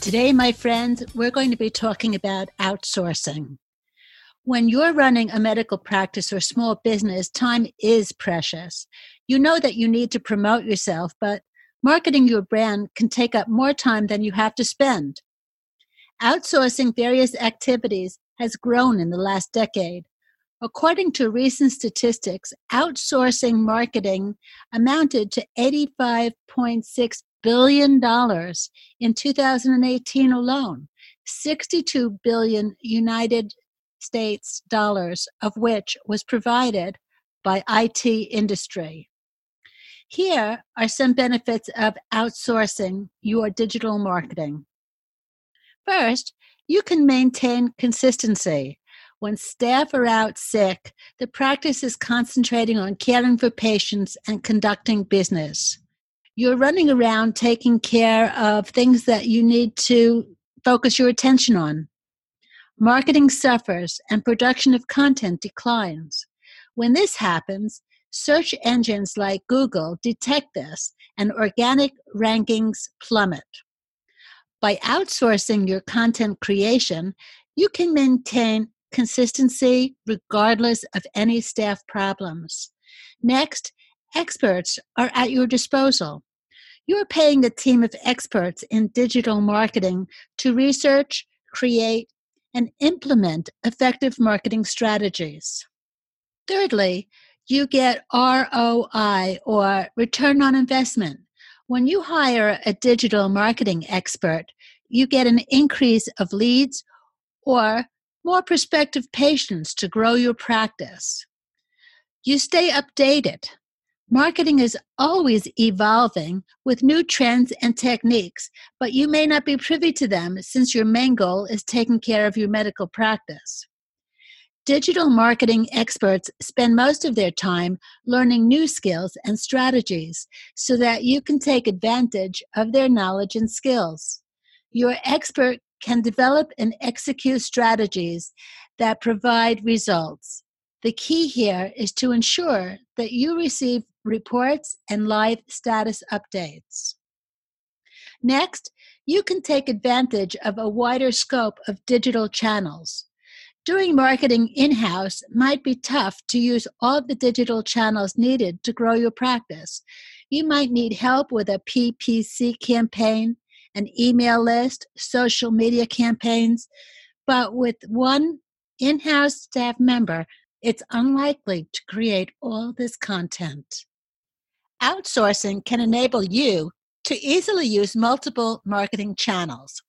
Today, my friends, we're going to be talking about outsourcing. When you're running a medical practice or small business, time is precious. You know that you need to promote yourself, but marketing your brand can take up more time than you have to spend. Outsourcing various activities has grown in the last decade. According to recent statistics, outsourcing marketing amounted to $85.6 billion dollars in 2018 alone, 62 billion United States dollars of which was provided by IT industry. Here are some benefits of outsourcing your digital marketing. First, you can maintain consistency. When staff are out sick, the practice is concentrating on caring for patients and conducting business. You're running around taking care of things that you need to focus your attention on. Marketing suffers and production of content declines. When this happens, Search engines like Google detect this and organic rankings plummet. By outsourcing your content creation, you can maintain consistency regardless of any staff problems. Next, experts are at your disposal. You're paying a team of experts in digital marketing to research, create, and implement effective marketing strategies. Thirdly, you get ROI or return on investment. When you hire a digital marketing expert, you get an increase of leads or more prospective patients to grow your practice. You stay updated. Marketing is always evolving with new trends and techniques, but you may not be privy to them since your main goal is taking care of your medical practice. Digital marketing experts spend most of their time learning new skills and strategies so that you can take advantage of their knowledge and skills. Your expert can develop and execute strategies that provide results. The key here is to ensure that you receive reports and live status updates. Next, you can take advantage of a wider scope of digital channels. Doing marketing in house might be tough to use all the digital channels needed to grow your practice. You might need help with a PPC campaign, an email list, social media campaigns, but with one in house staff member, it's unlikely to create all this content. Outsourcing can enable you to easily use multiple marketing channels.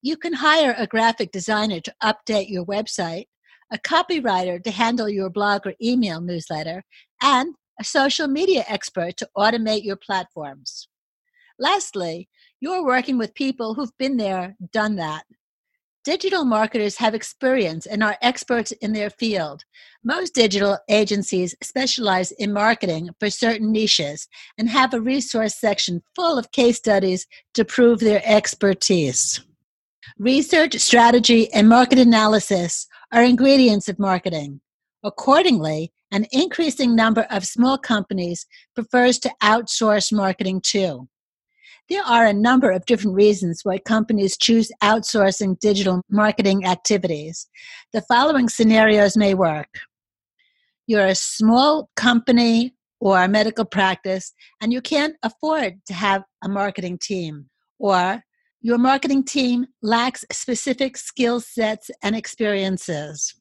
You can hire a graphic designer to update your website, a copywriter to handle your blog or email newsletter, and a social media expert to automate your platforms. Lastly, you're working with people who've been there, done that. Digital marketers have experience and are experts in their field. Most digital agencies specialize in marketing for certain niches and have a resource section full of case studies to prove their expertise. Research, strategy, and market analysis are ingredients of marketing. Accordingly, an increasing number of small companies prefers to outsource marketing too. There are a number of different reasons why companies choose outsourcing digital marketing activities. The following scenarios may work. You're a small company or a medical practice and you can't afford to have a marketing team. Or your marketing team lacks specific skill sets and experiences.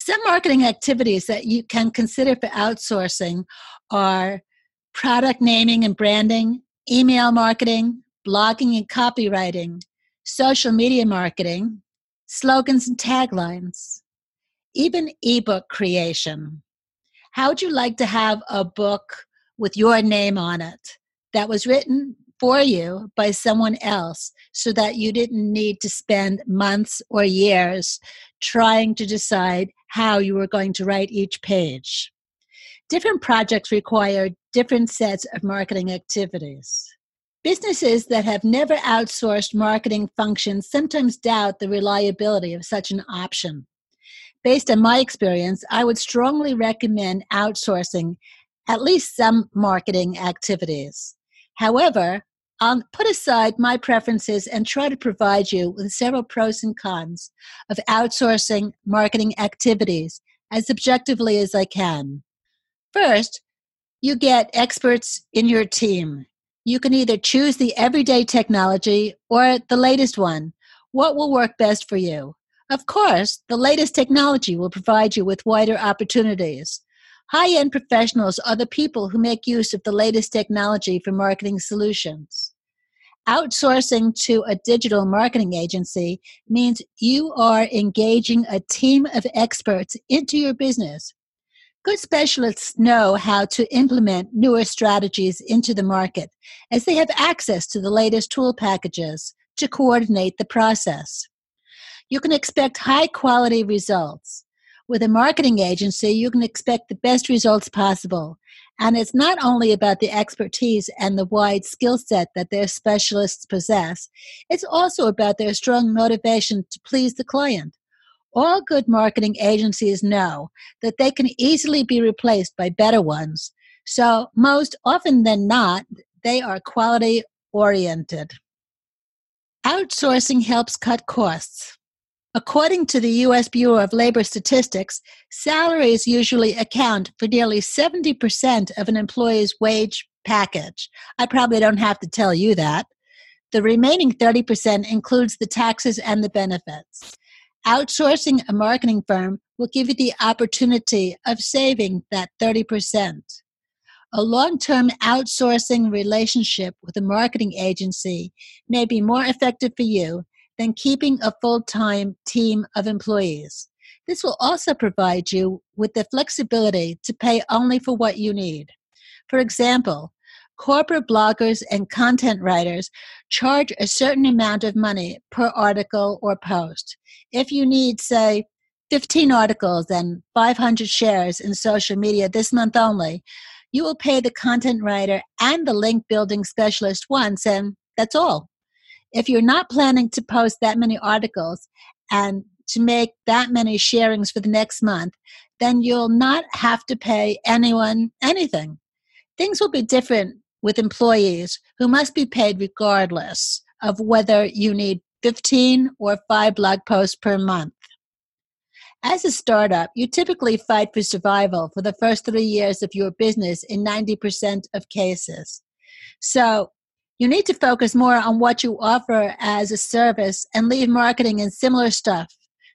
Some marketing activities that you can consider for outsourcing are product naming and branding, email marketing, blogging and copywriting, social media marketing, slogans and taglines, even ebook creation. How would you like to have a book with your name on it that was written for you by someone else so that you didn't need to spend months or years trying to decide how you were going to write each page. Different projects require different sets of marketing activities. Businesses that have never outsourced marketing functions sometimes doubt the reliability of such an option. Based on my experience, I would strongly recommend outsourcing at least some marketing activities. However, I'll put aside my preferences and try to provide you with several pros and cons of outsourcing marketing activities as objectively as I can. First, you get experts in your team. You can either choose the everyday technology or the latest one. What will work best for you? Of course, the latest technology will provide you with wider opportunities. High end professionals are the people who make use of the latest technology for marketing solutions. Outsourcing to a digital marketing agency means you are engaging a team of experts into your business. Good specialists know how to implement newer strategies into the market as they have access to the latest tool packages to coordinate the process. You can expect high quality results with a marketing agency, you can expect the best results possible. And it's not only about the expertise and the wide skill set that their specialists possess, it's also about their strong motivation to please the client. All good marketing agencies know that they can easily be replaced by better ones. So, most often than not, they are quality oriented. Outsourcing helps cut costs. According to the U.S. Bureau of Labor Statistics, salaries usually account for nearly 70% of an employee's wage package. I probably don't have to tell you that. The remaining 30% includes the taxes and the benefits. Outsourcing a marketing firm will give you the opportunity of saving that 30%. A long term outsourcing relationship with a marketing agency may be more effective for you than keeping a full time team of employees. This will also provide you with the flexibility to pay only for what you need. For example, corporate bloggers and content writers charge a certain amount of money per article or post. If you need, say, 15 articles and 500 shares in social media this month only, you will pay the content writer and the link building specialist once, and that's all if you're not planning to post that many articles and to make that many sharings for the next month, then you'll not have to pay anyone anything. Things will be different with employees who must be paid regardless of whether you need 15 or 5 blog posts per month. As a startup, you typically fight for survival for the first three years of your business in 90% of cases. So, you need to focus more on what you offer as a service and leave marketing and similar stuff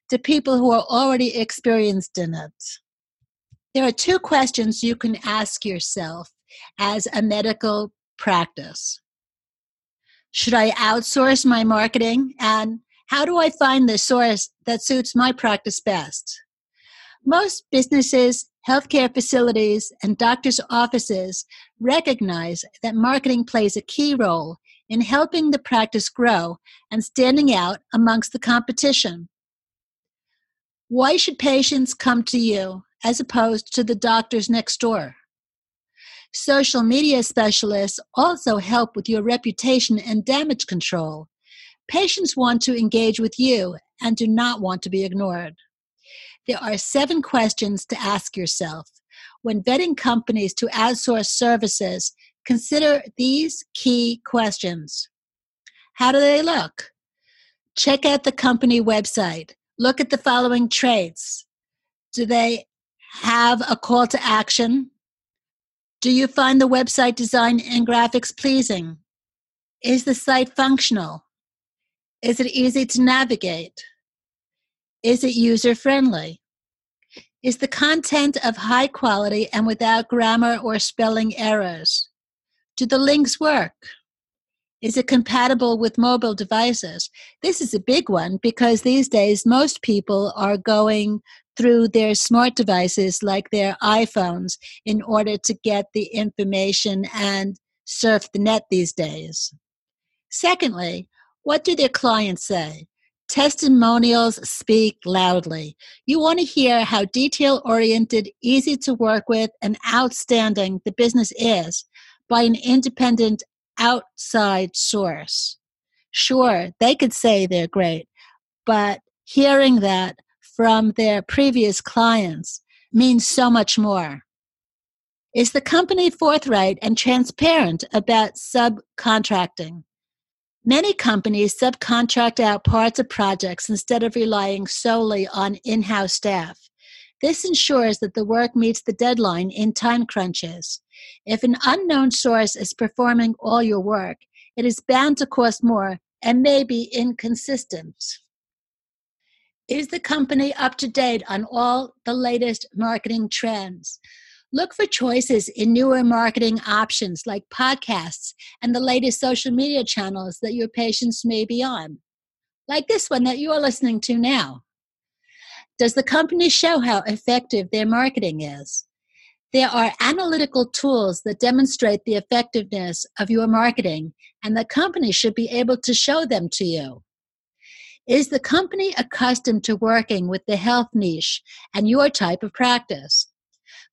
to people who are already experienced in it. There are two questions you can ask yourself as a medical practice Should I outsource my marketing? And how do I find the source that suits my practice best? Most businesses healthcare facilities, and doctors' offices recognize that marketing plays a key role in helping the practice grow and standing out amongst the competition. Why should patients come to you as opposed to the doctors next door? Social media specialists also help with your reputation and damage control. Patients want to engage with you and do not want to be ignored. There are seven questions to ask yourself. When vetting companies to outsource services, consider these key questions How do they look? Check out the company website. Look at the following traits. Do they have a call to action? Do you find the website design and graphics pleasing? Is the site functional? Is it easy to navigate? Is it user friendly? Is the content of high quality and without grammar or spelling errors? Do the links work? Is it compatible with mobile devices? This is a big one because these days most people are going through their smart devices like their iPhones in order to get the information and surf the net these days. Secondly, what do their clients say? Testimonials speak loudly. You want to hear how detail oriented, easy to work with, and outstanding the business is by an independent outside source. Sure, they could say they're great, but hearing that from their previous clients means so much more. Is the company forthright and transparent about subcontracting? Many companies subcontract out parts of projects instead of relying solely on in house staff. This ensures that the work meets the deadline in time crunches. If an unknown source is performing all your work, it is bound to cost more and may be inconsistent. Is the company up to date on all the latest marketing trends? Look for choices in newer marketing options like podcasts and the latest social media channels that your patients may be on, like this one that you are listening to now. Does the company show how effective their marketing is? There are analytical tools that demonstrate the effectiveness of your marketing, and the company should be able to show them to you. Is the company accustomed to working with the health niche and your type of practice?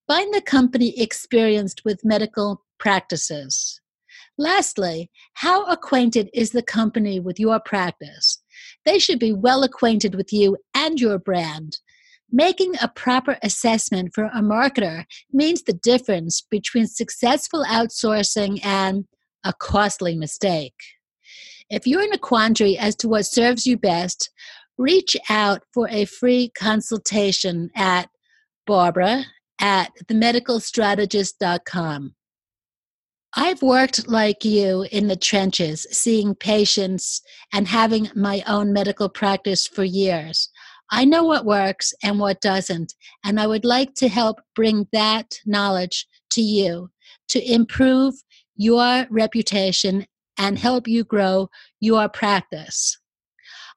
Find the company experienced with medical practices. Lastly, how acquainted is the company with your practice? They should be well acquainted with you and your brand. Making a proper assessment for a marketer means the difference between successful outsourcing and a costly mistake. If you're in a quandary as to what serves you best, reach out for a free consultation at Barbara at themedicalstrategist.com. I've worked like you in the trenches, seeing patients and having my own medical practice for years. I know what works and what doesn't, and I would like to help bring that knowledge to you to improve your reputation and help you grow your practice.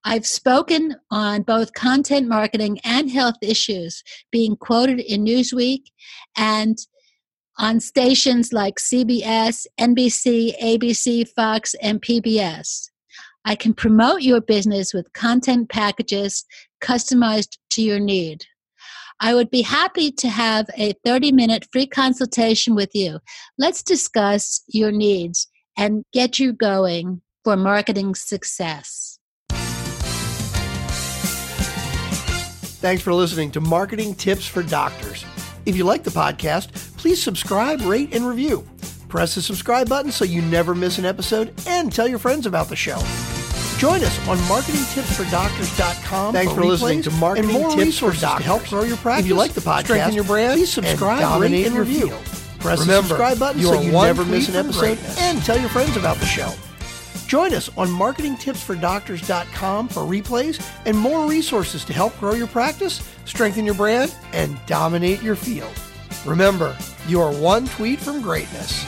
I've spoken on both content marketing and health issues, being quoted in Newsweek and on stations like CBS, NBC, ABC, Fox, and PBS. I can promote your business with content packages customized to your need. I would be happy to have a 30 minute free consultation with you. Let's discuss your needs and get you going for marketing success. Thanks for listening to Marketing Tips for Doctors. If you like the podcast, please subscribe, rate, and review. Press the subscribe button so you never miss an episode and tell your friends about the show. Join us on marketingtipsfordoctors.com. Thanks for, for listening to Marketing and more Tips resources for Doctors. to help grow your practice. If you like the podcast, strengthen your brand, please subscribe, rate, and review. Press Remember, the subscribe button so you never miss an episode greatness. and tell your friends about the show. Join us on marketingtipsfordoctors.com for replays and more resources to help grow your practice, strengthen your brand, and dominate your field. Remember, you are one tweet from greatness.